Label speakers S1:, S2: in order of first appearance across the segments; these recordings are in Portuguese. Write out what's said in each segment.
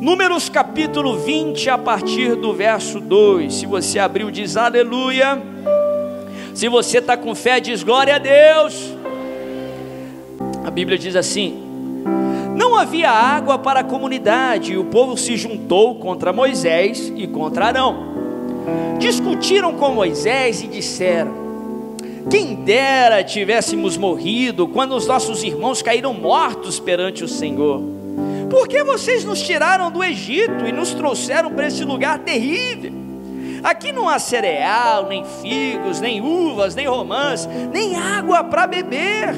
S1: Números capítulo 20, a partir do verso 2. Se você abriu, diz aleluia. Se você está com fé, diz glória a Deus. A Bíblia diz assim: Não havia água para a comunidade, e o povo se juntou contra Moisés e contra Arão. Discutiram com Moisés e disseram: Quem dera tivéssemos morrido quando os nossos irmãos caíram mortos perante o Senhor. Por que vocês nos tiraram do Egito e nos trouxeram para esse lugar terrível? Aqui não há cereal, nem figos, nem uvas, nem romãs, nem água para beber.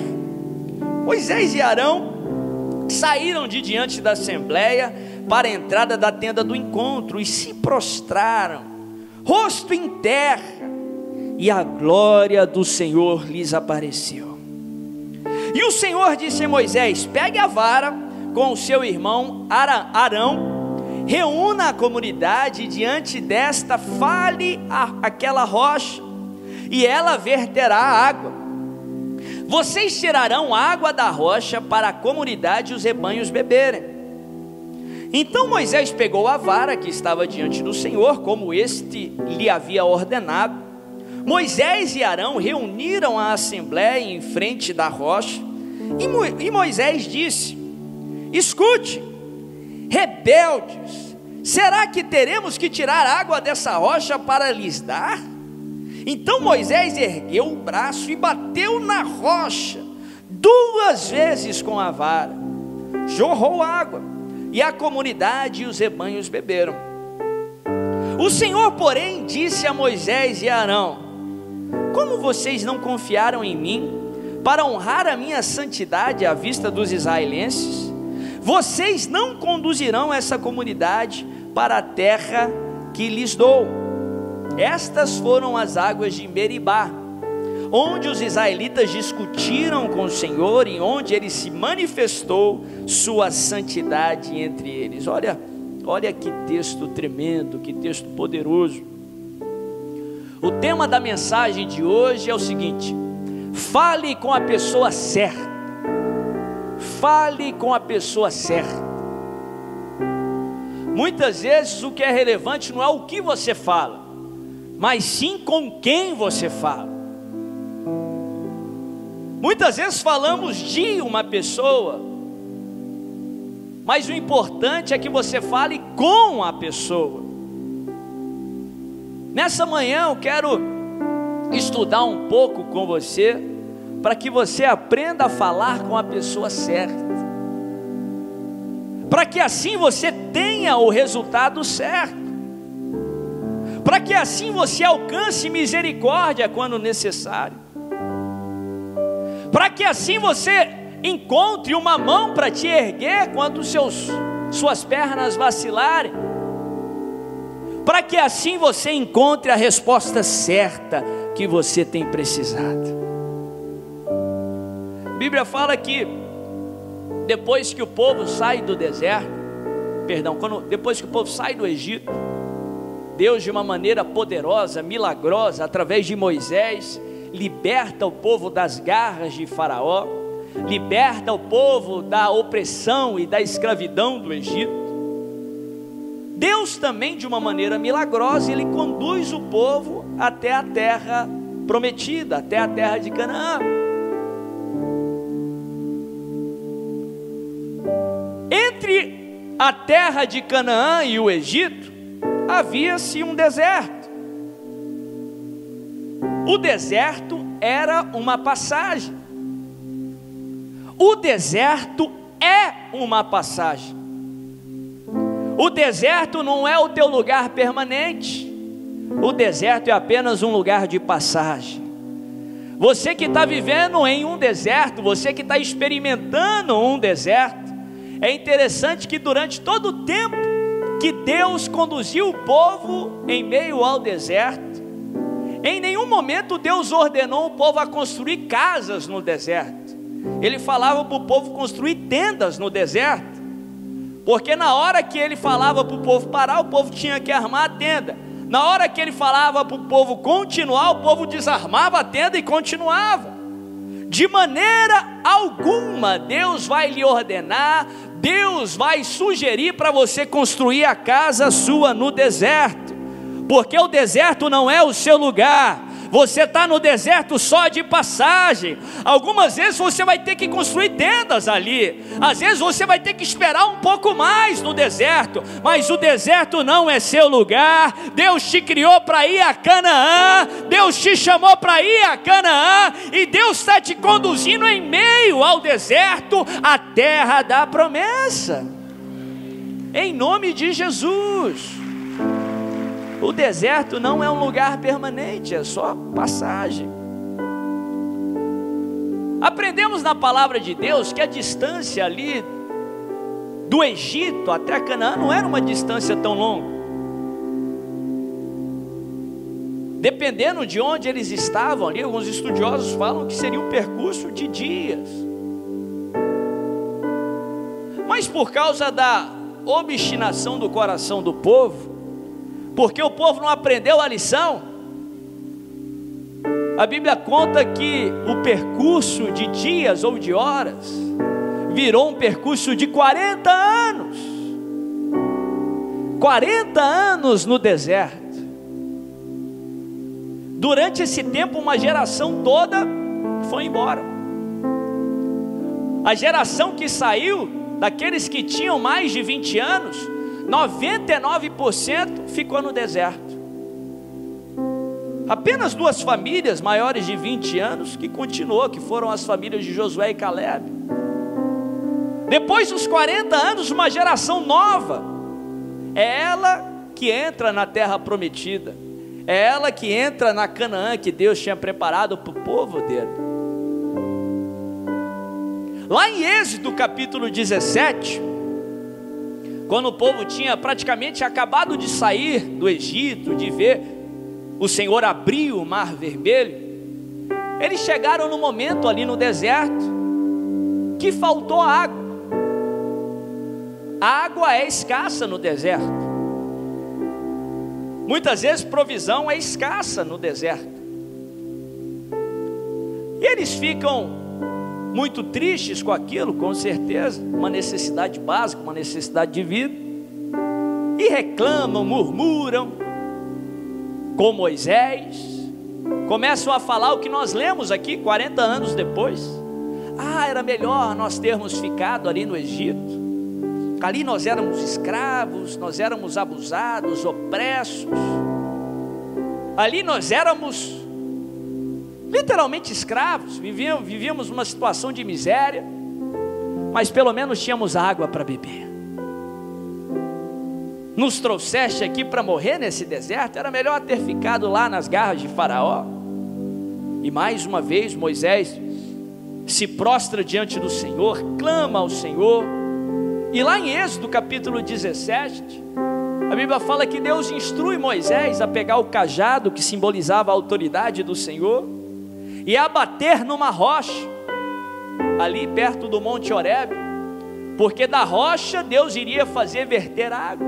S1: Moisés e Arão saíram de diante da assembleia para a entrada da tenda do encontro e se prostraram, rosto em terra, e a glória do Senhor lhes apareceu. E o Senhor disse a Moisés: Pegue a vara com o seu irmão Arão, reúna a comunidade diante desta, fale a, aquela rocha, e ela verterá água. Vocês tirarão água da rocha para a comunidade e os rebanhos beberem. Então Moisés pegou a vara que estava diante do Senhor, como este lhe havia ordenado. Moisés e Arão reuniram a assembleia em frente da rocha, e Moisés disse: Escute, rebeldes, será que teremos que tirar água dessa rocha para lhes dar? Então Moisés ergueu o braço e bateu na rocha duas vezes com a vara, jorrou água, e a comunidade e os rebanhos beberam. O Senhor, porém, disse a Moisés e a Arão: Como vocês não confiaram em mim para honrar a minha santidade à vista dos israelenses? Vocês não conduzirão essa comunidade para a terra que lhes dou. Estas foram as águas de Meribá, onde os israelitas discutiram com o Senhor e onde ele se manifestou sua santidade entre eles. Olha, olha que texto tremendo, que texto poderoso. O tema da mensagem de hoje é o seguinte: fale com a pessoa certa fale com a pessoa certa. Muitas vezes o que é relevante não é o que você fala, mas sim com quem você fala. Muitas vezes falamos de uma pessoa, mas o importante é que você fale com a pessoa. Nessa manhã eu quero estudar um pouco com você para que você aprenda a falar com a pessoa certa, para que assim você tenha o resultado certo, para que assim você alcance misericórdia quando necessário, para que assim você encontre uma mão para te erguer quando seus, suas pernas vacilarem, para que assim você encontre a resposta certa que você tem precisado. A Bíblia fala que depois que o povo sai do deserto, perdão, quando, depois que o povo sai do Egito, Deus de uma maneira poderosa, milagrosa, através de Moisés, liberta o povo das garras de Faraó, liberta o povo da opressão e da escravidão do Egito. Deus também, de uma maneira milagrosa, ele conduz o povo até a terra prometida, até a terra de Canaã. Entre a terra de Canaã e o Egito, havia-se um deserto. O deserto era uma passagem. O deserto é uma passagem. O deserto não é o teu lugar permanente. O deserto é apenas um lugar de passagem. Você que está vivendo em um deserto, você que está experimentando um deserto, é interessante que durante todo o tempo que Deus conduziu o povo em meio ao deserto, em nenhum momento Deus ordenou o povo a construir casas no deserto. Ele falava para o povo construir tendas no deserto, porque na hora que ele falava para o povo parar, o povo tinha que armar a tenda. Na hora que ele falava para o povo continuar, o povo desarmava a tenda e continuava. De maneira alguma Deus vai lhe ordenar, Deus vai sugerir para você construir a casa sua no deserto, porque o deserto não é o seu lugar, você está no deserto só de passagem. Algumas vezes você vai ter que construir tendas ali. Às vezes você vai ter que esperar um pouco mais no deserto. Mas o deserto não é seu lugar. Deus te criou para ir a Canaã. Deus te chamou para ir a Canaã. E Deus está te conduzindo em meio ao deserto, a terra da promessa. Em nome de Jesus. O deserto não é um lugar permanente, é só passagem. Aprendemos na palavra de Deus que a distância ali do Egito até Canaã não era uma distância tão longa. Dependendo de onde eles estavam ali, alguns estudiosos falam que seria um percurso de dias. Mas por causa da obstinação do coração do povo, porque o povo não aprendeu a lição. A Bíblia conta que o percurso de dias ou de horas virou um percurso de 40 anos. 40 anos no deserto. Durante esse tempo, uma geração toda foi embora. A geração que saiu, daqueles que tinham mais de 20 anos, 99% ficou no deserto. Apenas duas famílias maiores de 20 anos que continuou, que foram as famílias de Josué e Caleb. Depois dos 40 anos, uma geração nova. É ela que entra na terra prometida. É ela que entra na Canaã que Deus tinha preparado para o povo dele. Lá em Êxodo capítulo 17, quando o povo tinha praticamente acabado de sair do Egito, de ver o Senhor abrir o mar vermelho, eles chegaram no momento ali no deserto que faltou água. A água é escassa no deserto. Muitas vezes provisão é escassa no deserto. E eles ficam muito tristes com aquilo, com certeza, uma necessidade básica, uma necessidade de vida, e reclamam, murmuram com Moisés, começam a falar o que nós lemos aqui 40 anos depois. Ah, era melhor nós termos ficado ali no Egito. Ali nós éramos escravos, nós éramos abusados, opressos. Ali nós éramos literalmente escravos, vivíamos, vivíamos uma situação de miséria, mas pelo menos tínhamos água para beber. Nos trouxeste aqui para morrer nesse deserto, era melhor ter ficado lá nas garras de Faraó. E mais uma vez Moisés se prostra diante do Senhor, clama ao Senhor. E lá em Êxodo capítulo 17, a Bíblia fala que Deus instrui Moisés a pegar o cajado que simbolizava a autoridade do Senhor e abater numa rocha, ali perto do Monte Horeb, porque da rocha Deus iria fazer verter água.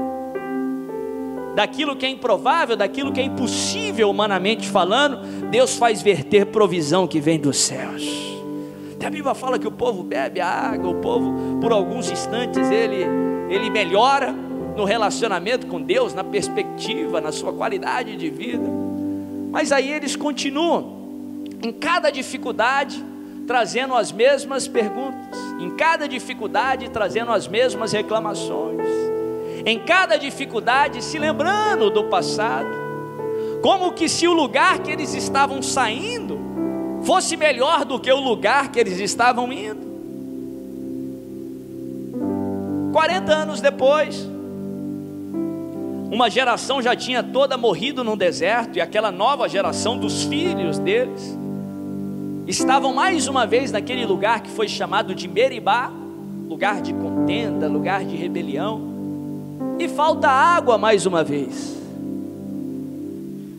S1: Daquilo que é improvável, daquilo que é impossível humanamente falando, Deus faz verter provisão que vem dos céus. A Bíblia fala que o povo bebe a água, o povo, por alguns instantes, ele, ele melhora no relacionamento com Deus, na perspectiva, na sua qualidade de vida. Mas aí eles continuam em cada dificuldade, trazendo as mesmas perguntas, em cada dificuldade, trazendo as mesmas reclamações, em cada dificuldade, se lembrando do passado, como que se o lugar que eles estavam saindo fosse melhor do que o lugar que eles estavam indo. 40 anos depois, uma geração já tinha toda morrido no deserto, e aquela nova geração dos filhos deles estavam mais uma vez naquele lugar que foi chamado de Meribá, lugar de contenda, lugar de rebelião, e falta água mais uma vez.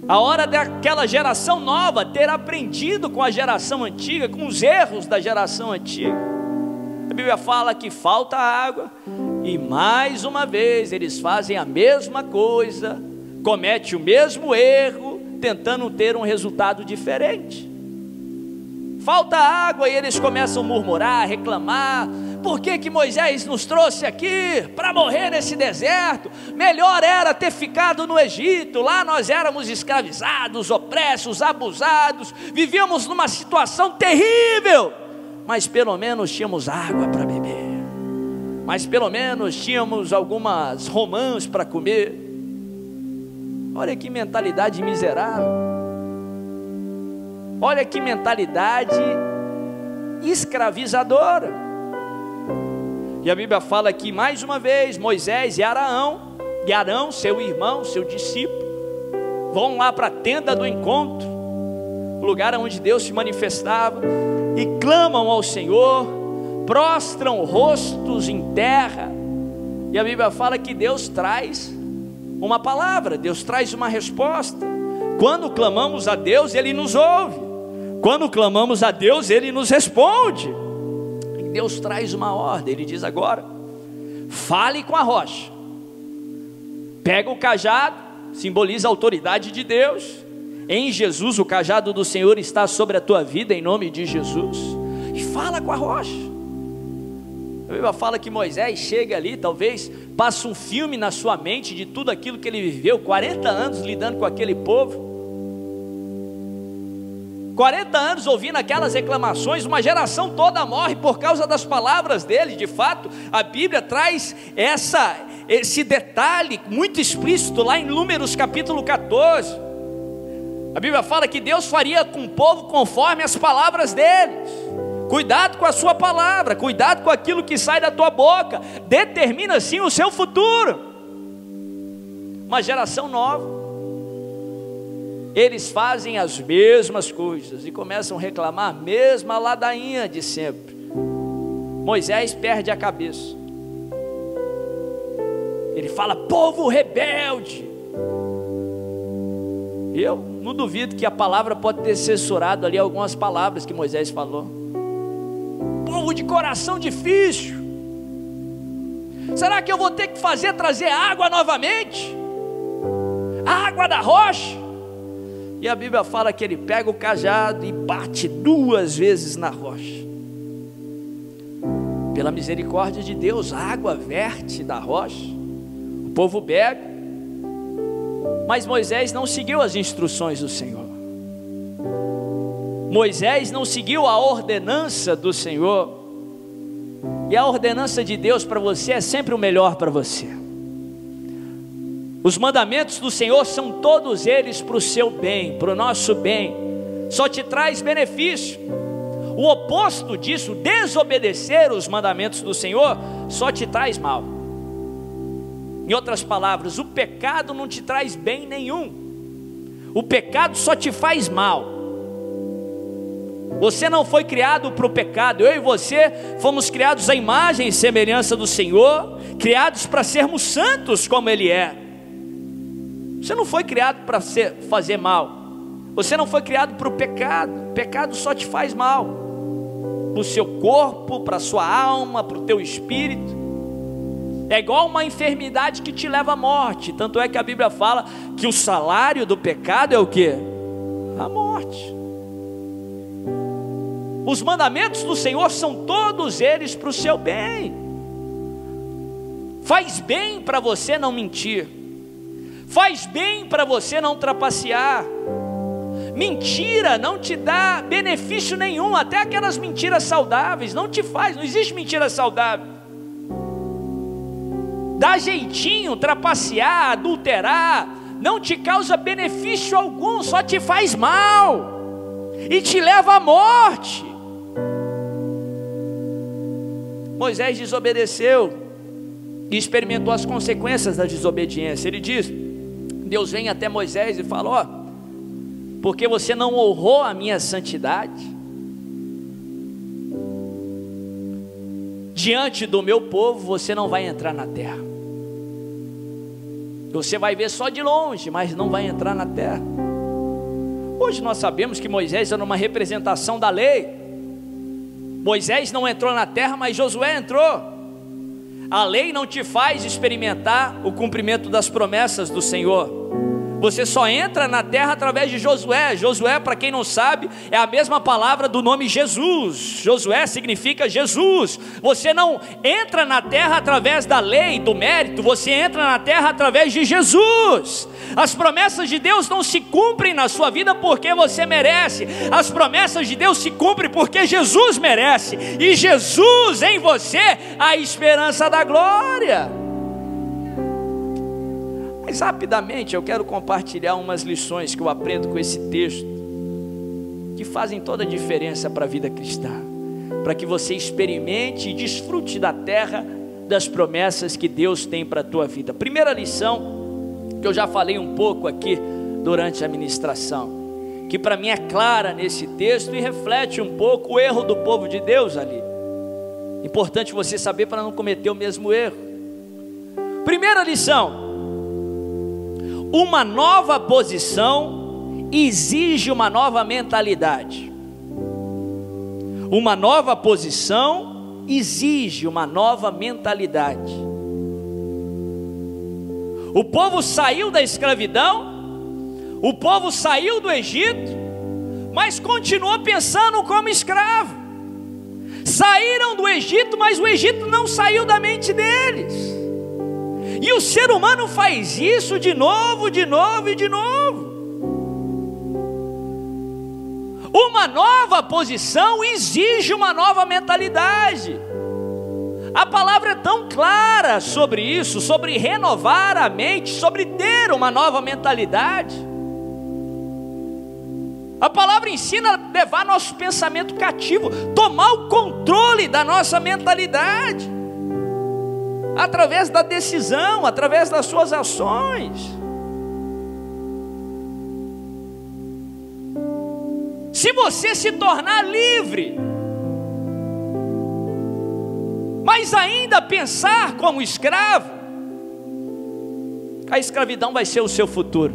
S1: A hora daquela geração nova ter aprendido com a geração antiga, com os erros da geração antiga. A Bíblia fala que falta água, e mais uma vez eles fazem a mesma coisa, comete o mesmo erro, tentando ter um resultado diferente. Falta água e eles começam a murmurar, reclamar. Por que, que Moisés nos trouxe aqui para morrer nesse deserto? Melhor era ter ficado no Egito, lá nós éramos escravizados, opressos, abusados, vivíamos numa situação terrível, mas pelo menos tínhamos água para beber, mas pelo menos tínhamos algumas romãs para comer. Olha que mentalidade miserável. Olha que mentalidade escravizadora. E a Bíblia fala que mais uma vez Moisés e Araão, e Arão, seu irmão, seu discípulo, vão lá para a tenda do encontro, o lugar onde Deus se manifestava, e clamam ao Senhor, prostram rostos em terra, e a Bíblia fala que Deus traz uma palavra, Deus traz uma resposta. Quando clamamos a Deus, Ele nos ouve. Quando clamamos a Deus, Ele nos responde. Deus traz uma ordem, Ele diz agora: fale com a rocha, pega o cajado, simboliza a autoridade de Deus. Em Jesus, o cajado do Senhor está sobre a tua vida, em nome de Jesus, e fala com a rocha. A Bíblia fala que Moisés chega ali, talvez passa um filme na sua mente de tudo aquilo que ele viveu, 40 anos lidando com aquele povo. 40 anos ouvindo aquelas reclamações, uma geração toda morre por causa das palavras dele. De fato, a Bíblia traz essa, esse detalhe muito explícito lá em Números capítulo 14. A Bíblia fala que Deus faria com o povo conforme as palavras deles. Cuidado com a sua palavra, cuidado com aquilo que sai da tua boca, determina assim o seu futuro. Uma geração nova eles fazem as mesmas coisas e começam a reclamar a mesma ladainha de sempre. Moisés perde a cabeça. Ele fala: povo rebelde. Eu não duvido que a palavra pode ter censurado ali algumas palavras que Moisés falou. Povo de coração difícil. Será que eu vou ter que fazer trazer água novamente? A água da rocha? E a Bíblia fala que ele pega o cajado e bate duas vezes na rocha. Pela misericórdia de Deus, a água verte da rocha, o povo bebe, mas Moisés não seguiu as instruções do Senhor. Moisés não seguiu a ordenança do Senhor, e a ordenança de Deus para você é sempre o melhor para você. Os mandamentos do Senhor são todos eles para o seu bem, para o nosso bem, só te traz benefício. O oposto disso, desobedecer os mandamentos do Senhor, só te traz mal. Em outras palavras, o pecado não te traz bem nenhum, o pecado só te faz mal. Você não foi criado para o pecado, eu e você fomos criados à imagem e semelhança do Senhor, criados para sermos santos como Ele é. Você não foi criado para fazer mal. Você não foi criado para o pecado. O pecado só te faz mal. Para o seu corpo, para a sua alma, para o teu espírito. É igual uma enfermidade que te leva à morte. Tanto é que a Bíblia fala que o salário do pecado é o que? A morte. Os mandamentos do Senhor são todos eles para o seu bem. Faz bem para você não mentir. Faz bem para você não trapacear. Mentira não te dá benefício nenhum, até aquelas mentiras saudáveis não te faz, não existe mentira saudável. Dá jeitinho, trapacear, adulterar, não te causa benefício algum, só te faz mal e te leva à morte. Moisés desobedeceu e experimentou as consequências da desobediência. Ele diz: Deus vem até Moisés e fala: Ó, oh, porque você não honrou a minha santidade, diante do meu povo você não vai entrar na terra. Você vai ver só de longe, mas não vai entrar na terra. Hoje nós sabemos que Moisés era uma representação da lei. Moisés não entrou na terra, mas Josué entrou. A lei não te faz experimentar o cumprimento das promessas do Senhor. Você só entra na terra através de Josué. Josué, para quem não sabe, é a mesma palavra do nome Jesus. Josué significa Jesus. Você não entra na terra através da lei, do mérito, você entra na terra através de Jesus. As promessas de Deus não se cumprem na sua vida porque você merece. As promessas de Deus se cumprem porque Jesus merece. E Jesus em você, a esperança da glória. Mas rapidamente eu quero compartilhar umas lições que eu aprendo com esse texto, que fazem toda a diferença para a vida cristã, para que você experimente e desfrute da terra das promessas que Deus tem para a tua vida. Primeira lição, que eu já falei um pouco aqui durante a ministração, que para mim é clara nesse texto e reflete um pouco o erro do povo de Deus ali. Importante você saber para não cometer o mesmo erro. Primeira lição, uma nova posição exige uma nova mentalidade. Uma nova posição exige uma nova mentalidade. O povo saiu da escravidão, o povo saiu do Egito, mas continuou pensando como escravo. Saíram do Egito, mas o Egito não saiu da mente deles. E o ser humano faz isso de novo, de novo e de novo. Uma nova posição exige uma nova mentalidade. A palavra é tão clara sobre isso, sobre renovar a mente, sobre ter uma nova mentalidade. A palavra ensina a levar nosso pensamento cativo, tomar o controle da nossa mentalidade através da decisão, através das suas ações. Se você se tornar livre, mas ainda pensar como escravo, a escravidão vai ser o seu futuro.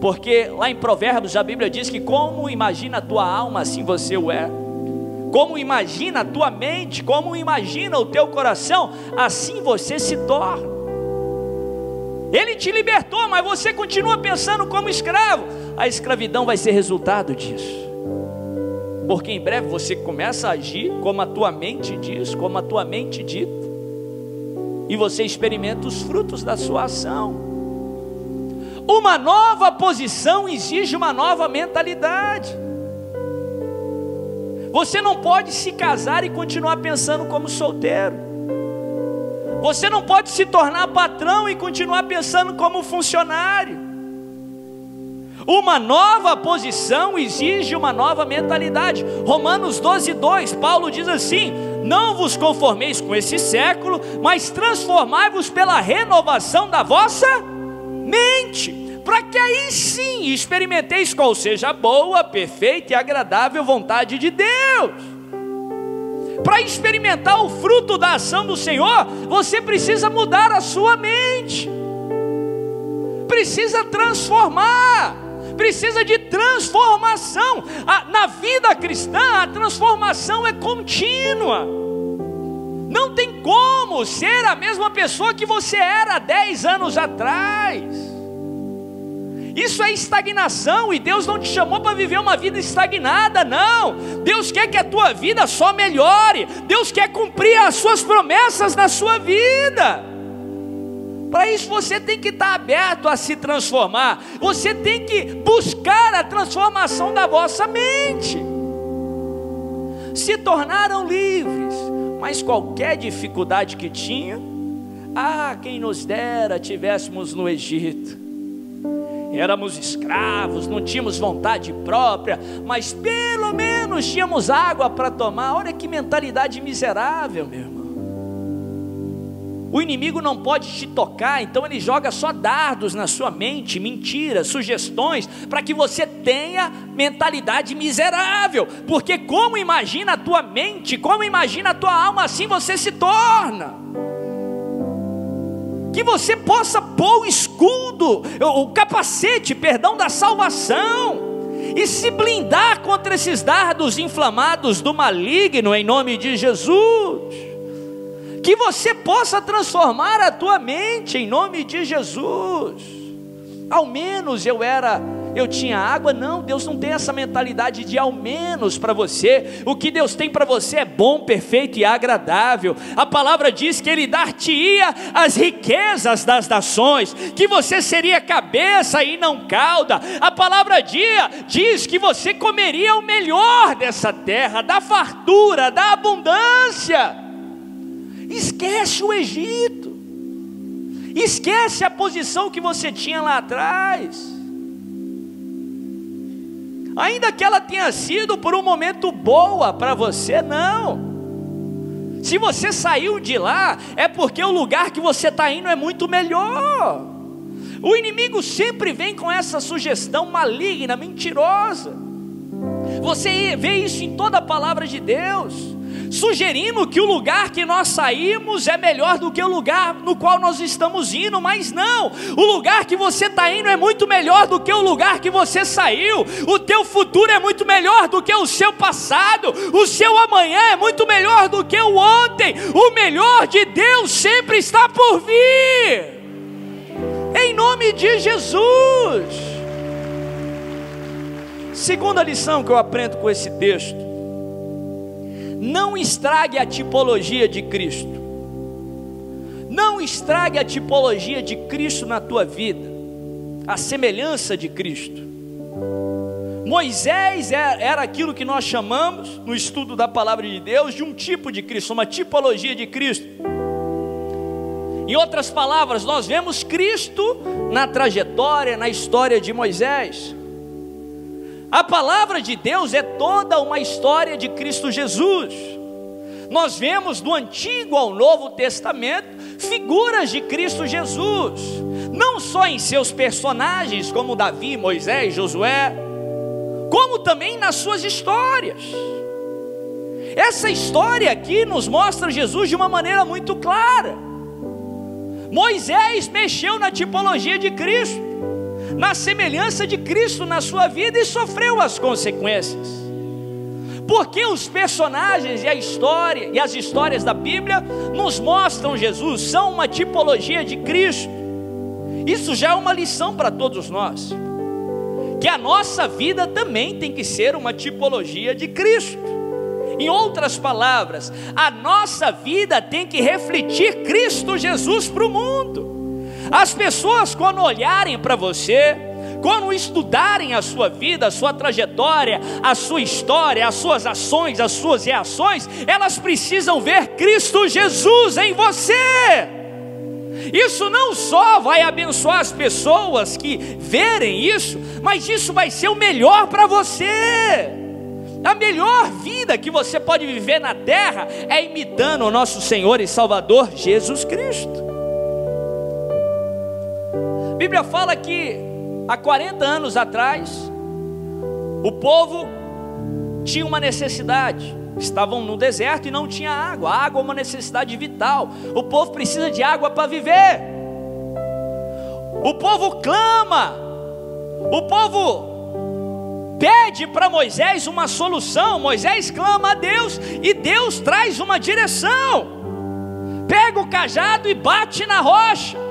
S1: Porque lá em Provérbios a Bíblia diz que como imagina a tua alma, assim você o é como imagina a tua mente, como imagina o teu coração, assim você se torna. Ele te libertou, mas você continua pensando como escravo. A escravidão vai ser resultado disso. Porque em breve você começa a agir como a tua mente diz, como a tua mente dita. E você experimenta os frutos da sua ação. Uma nova posição exige uma nova mentalidade. Você não pode se casar e continuar pensando como solteiro. Você não pode se tornar patrão e continuar pensando como funcionário. Uma nova posição exige uma nova mentalidade. Romanos 12, 2, Paulo diz assim: Não vos conformeis com esse século, mas transformai-vos pela renovação da vossa mente para que aí sim experimenteis qual seja a boa, perfeita e agradável vontade de Deus. Para experimentar o fruto da ação do Senhor, você precisa mudar a sua mente, precisa transformar, precisa de transformação. na vida cristã, a transformação é contínua. Não tem como ser a mesma pessoa que você era 10 anos atrás. Isso é estagnação e Deus não te chamou para viver uma vida estagnada, não. Deus quer que a tua vida só melhore. Deus quer cumprir as suas promessas na sua vida. Para isso você tem que estar aberto a se transformar. Você tem que buscar a transformação da vossa mente. Se tornaram livres, mas qualquer dificuldade que tinha, ah, quem nos dera tivéssemos no Egito éramos escravos, não tínhamos vontade própria, mas pelo menos tínhamos água para tomar. Olha que mentalidade miserável, meu irmão. O inimigo não pode te tocar, então ele joga só dardos na sua mente, mentiras, sugestões, para que você tenha mentalidade miserável. Porque como imagina a tua mente, como imagina a tua alma, assim você se torna que você possa pôr o escudo, o capacete, perdão, da salvação, e se blindar contra esses dardos inflamados do maligno em nome de Jesus. Que você possa transformar a tua mente em nome de Jesus. Ao menos eu era eu tinha água. Não, Deus não tem essa mentalidade de ao menos para você. O que Deus tem para você é bom, perfeito e agradável. A palavra diz que Ele dar-te-ia as riquezas das nações, que você seria cabeça e não cauda. A palavra dia diz que você comeria o melhor dessa terra, da fartura, da abundância. Esquece o Egito. Esquece a posição que você tinha lá atrás ainda que ela tenha sido por um momento boa para você, não. Se você saiu de lá, é porque o lugar que você está indo é muito melhor. O inimigo sempre vem com essa sugestão maligna, mentirosa. Você vê isso em toda a palavra de Deus sugerindo que o lugar que nós saímos é melhor do que o lugar no qual nós estamos indo, mas não, o lugar que você está indo é muito melhor do que o lugar que você saiu, o teu futuro é muito melhor do que o seu passado, o seu amanhã é muito melhor do que o ontem, o melhor de Deus sempre está por vir, em nome de Jesus. Segunda lição que eu aprendo com esse texto não estrague a tipologia de Cristo. Não estrague a tipologia de Cristo na tua vida, a semelhança de Cristo. Moisés é, era aquilo que nós chamamos, no estudo da palavra de Deus, de um tipo de Cristo, uma tipologia de Cristo. Em outras palavras, nós vemos Cristo na trajetória, na história de Moisés. A palavra de Deus é toda uma história de Cristo Jesus. Nós vemos do Antigo ao Novo Testamento figuras de Cristo Jesus, não só em seus personagens, como Davi, Moisés, Josué, como também nas suas histórias. Essa história aqui nos mostra Jesus de uma maneira muito clara. Moisés mexeu na tipologia de Cristo na semelhança de Cristo na sua vida e sofreu as consequências. Porque os personagens e a história e as histórias da Bíblia nos mostram Jesus, são uma tipologia de Cristo. Isso já é uma lição para todos nós. Que a nossa vida também tem que ser uma tipologia de Cristo. Em outras palavras, a nossa vida tem que refletir Cristo Jesus para o mundo. As pessoas, quando olharem para você, quando estudarem a sua vida, a sua trajetória, a sua história, as suas ações, as suas reações, elas precisam ver Cristo Jesus em você. Isso não só vai abençoar as pessoas que verem isso, mas isso vai ser o melhor para você. A melhor vida que você pode viver na terra é imitando o nosso Senhor e Salvador Jesus Cristo. A Bíblia fala que há 40 anos atrás, o povo tinha uma necessidade. Estavam no deserto e não tinha água. A água é uma necessidade vital. O povo precisa de água para viver. O povo clama. O povo pede para Moisés uma solução. Moisés clama a Deus e Deus traz uma direção. Pega o cajado e bate na rocha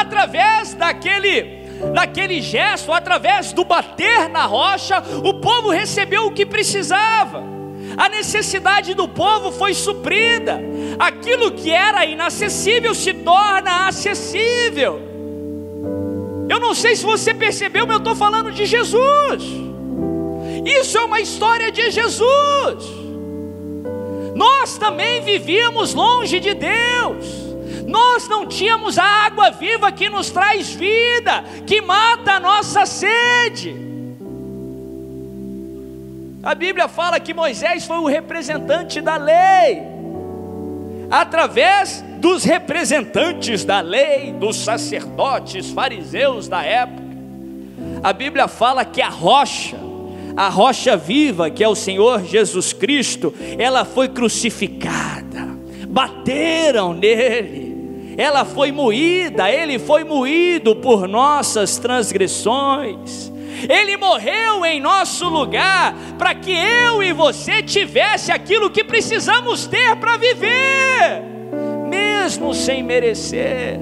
S1: através daquele daquele gesto, através do bater na rocha, o povo recebeu o que precisava. A necessidade do povo foi suprida. Aquilo que era inacessível se torna acessível. Eu não sei se você percebeu, mas eu estou falando de Jesus. Isso é uma história de Jesus. Nós também vivíamos longe de Deus nós não tínhamos a água viva que nos traz vida, que mata a nossa sede. A Bíblia fala que Moisés foi o representante da lei, através dos representantes da lei, dos sacerdotes, fariseus da época. A Bíblia fala que a rocha, a rocha viva, que é o Senhor Jesus Cristo, ela foi crucificada, bateram nele, ela foi moída, ele foi moído por nossas transgressões. Ele morreu em nosso lugar para que eu e você tivesse aquilo que precisamos ter para viver, mesmo sem merecer.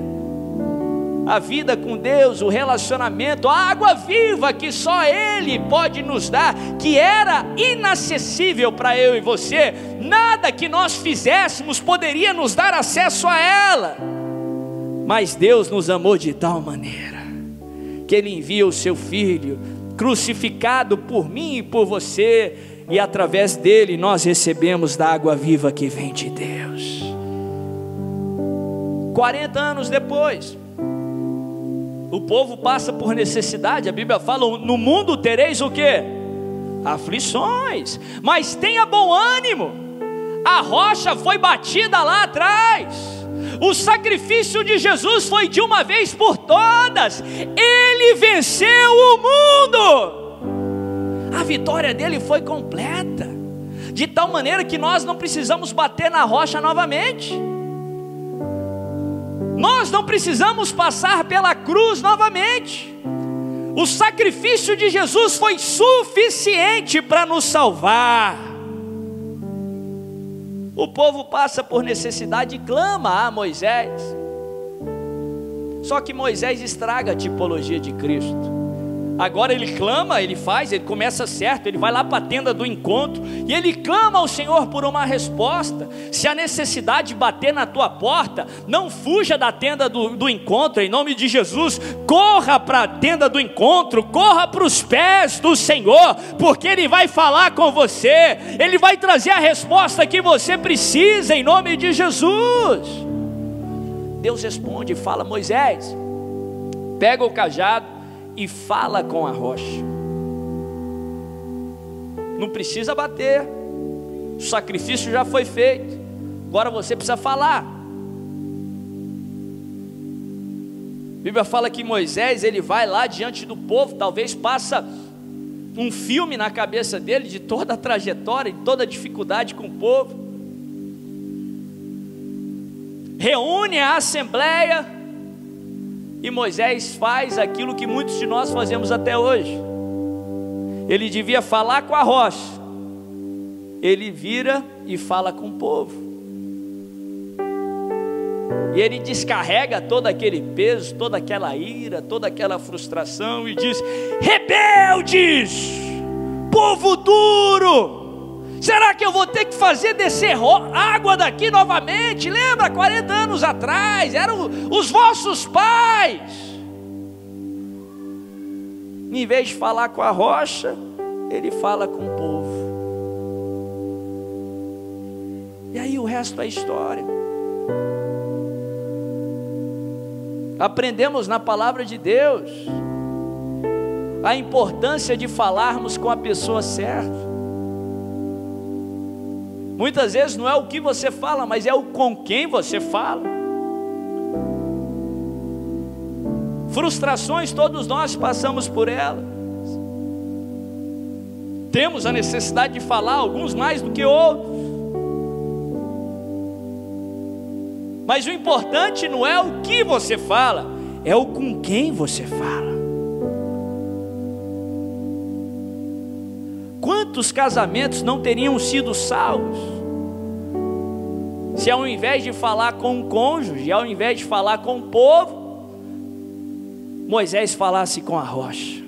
S1: a vida com Deus, o relacionamento, a água viva que só Ele pode nos dar, que era inacessível para eu e você, nada que nós fizéssemos poderia nos dar acesso a ela. Mas Deus nos amou de tal maneira, que Ele envia o Seu Filho, crucificado por mim e por você, e através dele nós recebemos da água viva que vem de Deus. 40 anos depois, o povo passa por necessidade, a Bíblia fala: no mundo tereis o que? Aflições, mas tenha bom ânimo, a rocha foi batida lá atrás, o sacrifício de Jesus foi de uma vez por todas, ele venceu o mundo, a vitória dele foi completa, de tal maneira que nós não precisamos bater na rocha novamente. Nós não precisamos passar pela cruz novamente. O sacrifício de Jesus foi suficiente para nos salvar. O povo passa por necessidade e clama a Moisés. Só que Moisés estraga a tipologia de Cristo. Agora ele clama, ele faz, ele começa certo, ele vai lá para a tenda do encontro e ele clama ao Senhor por uma resposta. Se a necessidade bater na tua porta, não fuja da tenda do, do encontro, em nome de Jesus, corra para a tenda do encontro, corra para os pés do Senhor, porque Ele vai falar com você, Ele vai trazer a resposta que você precisa, em nome de Jesus. Deus responde, fala Moisés, pega o cajado e fala com a rocha. Não precisa bater, o sacrifício já foi feito, agora você precisa falar. A Bíblia fala que Moisés ele vai lá diante do povo, talvez passa um filme na cabeça dele de toda a trajetória, de toda a dificuldade com o povo. Reúne a assembleia, e Moisés faz aquilo que muitos de nós fazemos até hoje. Ele devia falar com a rocha, ele vira e fala com o povo. E ele descarrega todo aquele peso, toda aquela ira, toda aquela frustração e diz: Rebeldes, povo duro, Será que eu vou ter que fazer descer água daqui novamente? Lembra, 40 anos atrás, eram os vossos pais. Em vez de falar com a rocha, ele fala com o povo. E aí o resto é história. Aprendemos na palavra de Deus a importância de falarmos com a pessoa certa. Muitas vezes não é o que você fala, mas é o com quem você fala. Frustrações, todos nós passamos por elas. Temos a necessidade de falar, alguns mais do que outros. Mas o importante não é o que você fala, é o com quem você fala. Quantos casamentos não teriam sido salvos? Se ao invés de falar com o cônjuge, ao invés de falar com o povo, Moisés falasse com a rocha,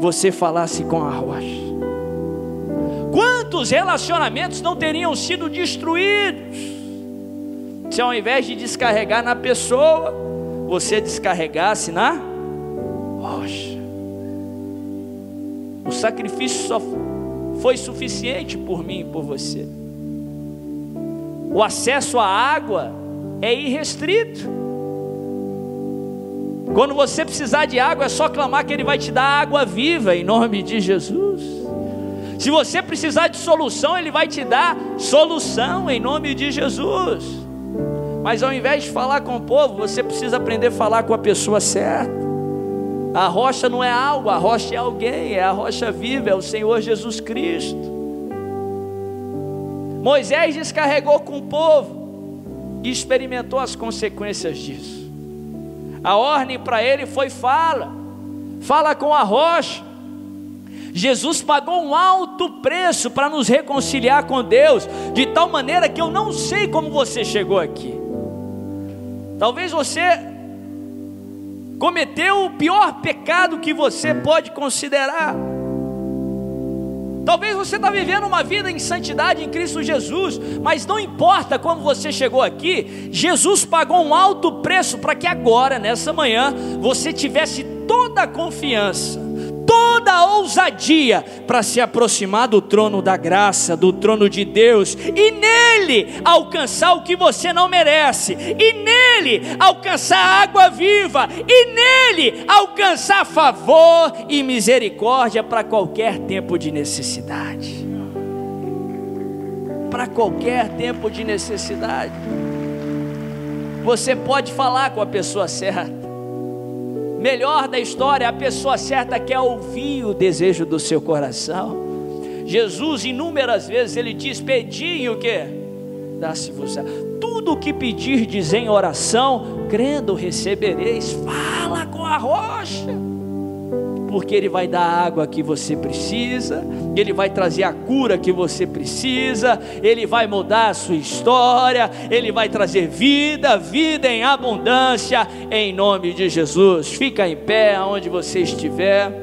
S1: você falasse com a rocha. Quantos relacionamentos não teriam sido destruídos? Se ao invés de descarregar na pessoa, você descarregasse na O sacrifício só foi suficiente por mim e por você. O acesso à água é irrestrito. Quando você precisar de água, é só clamar que Ele vai te dar água viva, em nome de Jesus. Se você precisar de solução, Ele vai te dar solução, em nome de Jesus. Mas ao invés de falar com o povo, você precisa aprender a falar com a pessoa certa. A rocha não é algo, a rocha é alguém, é a rocha viva, é o Senhor Jesus Cristo. Moisés descarregou com o povo e experimentou as consequências disso. A ordem para ele foi: fala, fala com a rocha. Jesus pagou um alto preço para nos reconciliar com Deus, de tal maneira que eu não sei como você chegou aqui. Talvez você cometeu o pior pecado que você pode considerar. Talvez você está vivendo uma vida em santidade em Cristo Jesus, mas não importa como você chegou aqui, Jesus pagou um alto preço para que agora, nessa manhã, você tivesse toda a confiança toda a ousadia para se aproximar do trono da graça, do trono de Deus, e nele alcançar o que você não merece, e nele alcançar água viva, e nele alcançar favor e misericórdia para qualquer tempo de necessidade. Para qualquer tempo de necessidade. Você pode falar com a pessoa certa melhor da história, a pessoa certa quer ouvir o desejo do seu coração. Jesus, inúmeras vezes, ele diz: Pedi o que? Dá-se-vos. Tudo o que pedirdes em oração, crendo recebereis. Fala com a rocha porque Ele vai dar a água que você precisa, Ele vai trazer a cura que você precisa, Ele vai mudar a sua história, Ele vai trazer vida, vida em abundância, em nome de Jesus. Fica em pé onde você estiver.